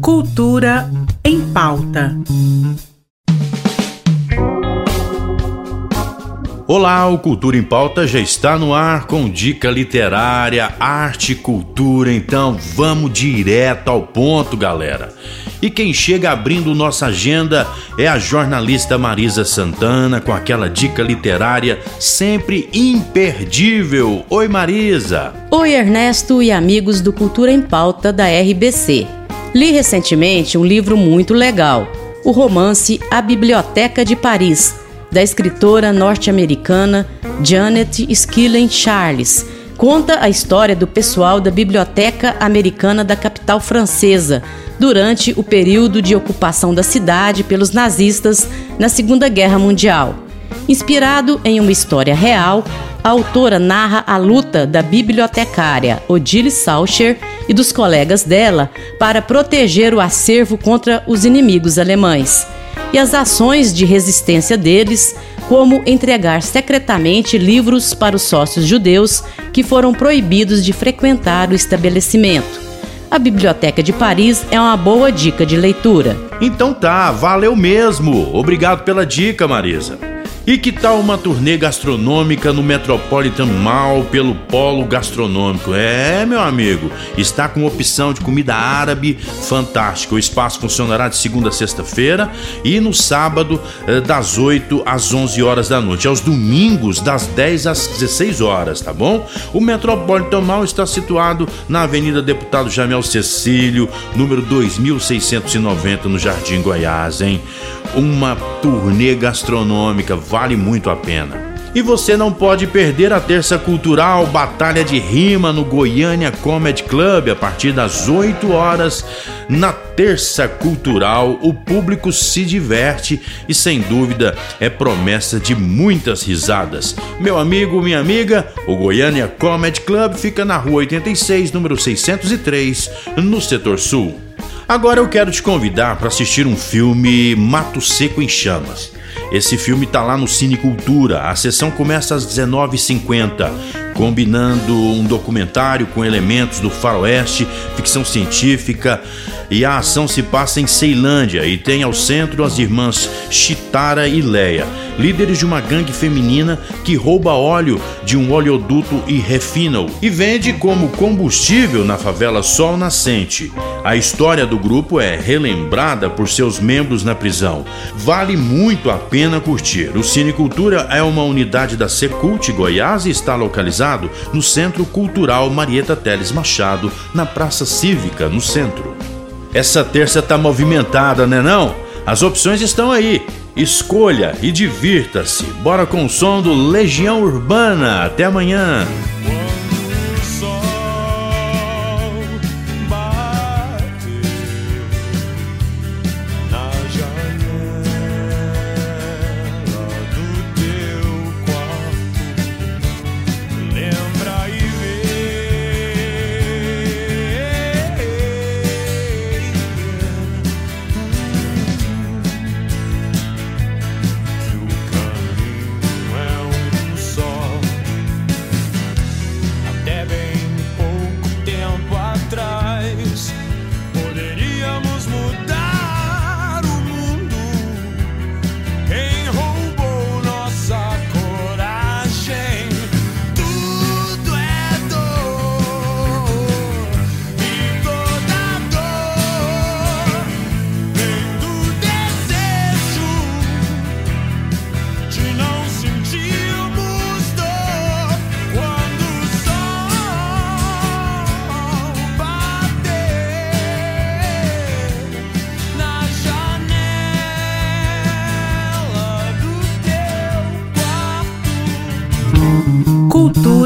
Cultura em pauta. Olá, o Cultura em Pauta já está no ar com dica literária, arte e cultura, então vamos direto ao ponto, galera. E quem chega abrindo nossa agenda é a jornalista Marisa Santana com aquela dica literária sempre imperdível. Oi, Marisa. Oi, Ernesto e amigos do Cultura em Pauta da RBC. Li recentemente um livro muito legal, o romance A Biblioteca de Paris da escritora norte-americana Janet Skillen Charles. Conta a história do pessoal da Biblioteca Americana da capital francesa durante o período de ocupação da cidade pelos nazistas na Segunda Guerra Mundial. Inspirado em uma história real, a autora narra a luta da bibliotecária Odile Saucher e dos colegas dela para proteger o acervo contra os inimigos alemães e as ações de resistência deles, como entregar secretamente livros para os sócios judeus que foram proibidos de frequentar o estabelecimento. A Biblioteca de Paris é uma boa dica de leitura. Então tá, valeu mesmo. Obrigado pela dica, Marisa. E que tal uma turnê gastronômica no Metropolitan Mall pelo Polo Gastronômico? É, meu amigo, está com opção de comida árabe fantástica. O espaço funcionará de segunda a sexta-feira e no sábado eh, das 8 às 11 horas da noite. Aos domingos das 10 às 16 horas, tá bom? O Metropolitan Mall está situado na Avenida Deputado Jamel Cecílio, número 2690, no Jardim Goiás, hein? Uma turnê gastronômica vale muito a pena. E você não pode perder a terça cultural Batalha de Rima no Goiânia Comedy Club a partir das 8 horas. Na terça cultural, o público se diverte e sem dúvida é promessa de muitas risadas. Meu amigo, minha amiga, o Goiânia Comedy Club fica na rua 86, número 603, no setor sul. Agora eu quero te convidar para assistir um filme Mato Seco em Chamas. Esse filme tá lá no Cine Cultura. A sessão começa às 19h50, combinando um documentário com elementos do faroeste, ficção científica e a ação se passa em Ceilândia e tem ao centro as irmãs Chitara e Leia, líderes de uma gangue feminina que rouba óleo de um oleoduto e refina-o e vende como combustível na favela Sol Nascente. A história do grupo é relembrada por seus membros na prisão. Vale muito a pena curtir. O Cine Cultura é uma unidade da Secult Goiás e está localizado no Centro Cultural Marieta Teles Machado, na Praça Cívica, no centro. Essa terça tá movimentada, né não? As opções estão aí. Escolha e divirta-se. Bora com o som do Legião Urbana. Até amanhã.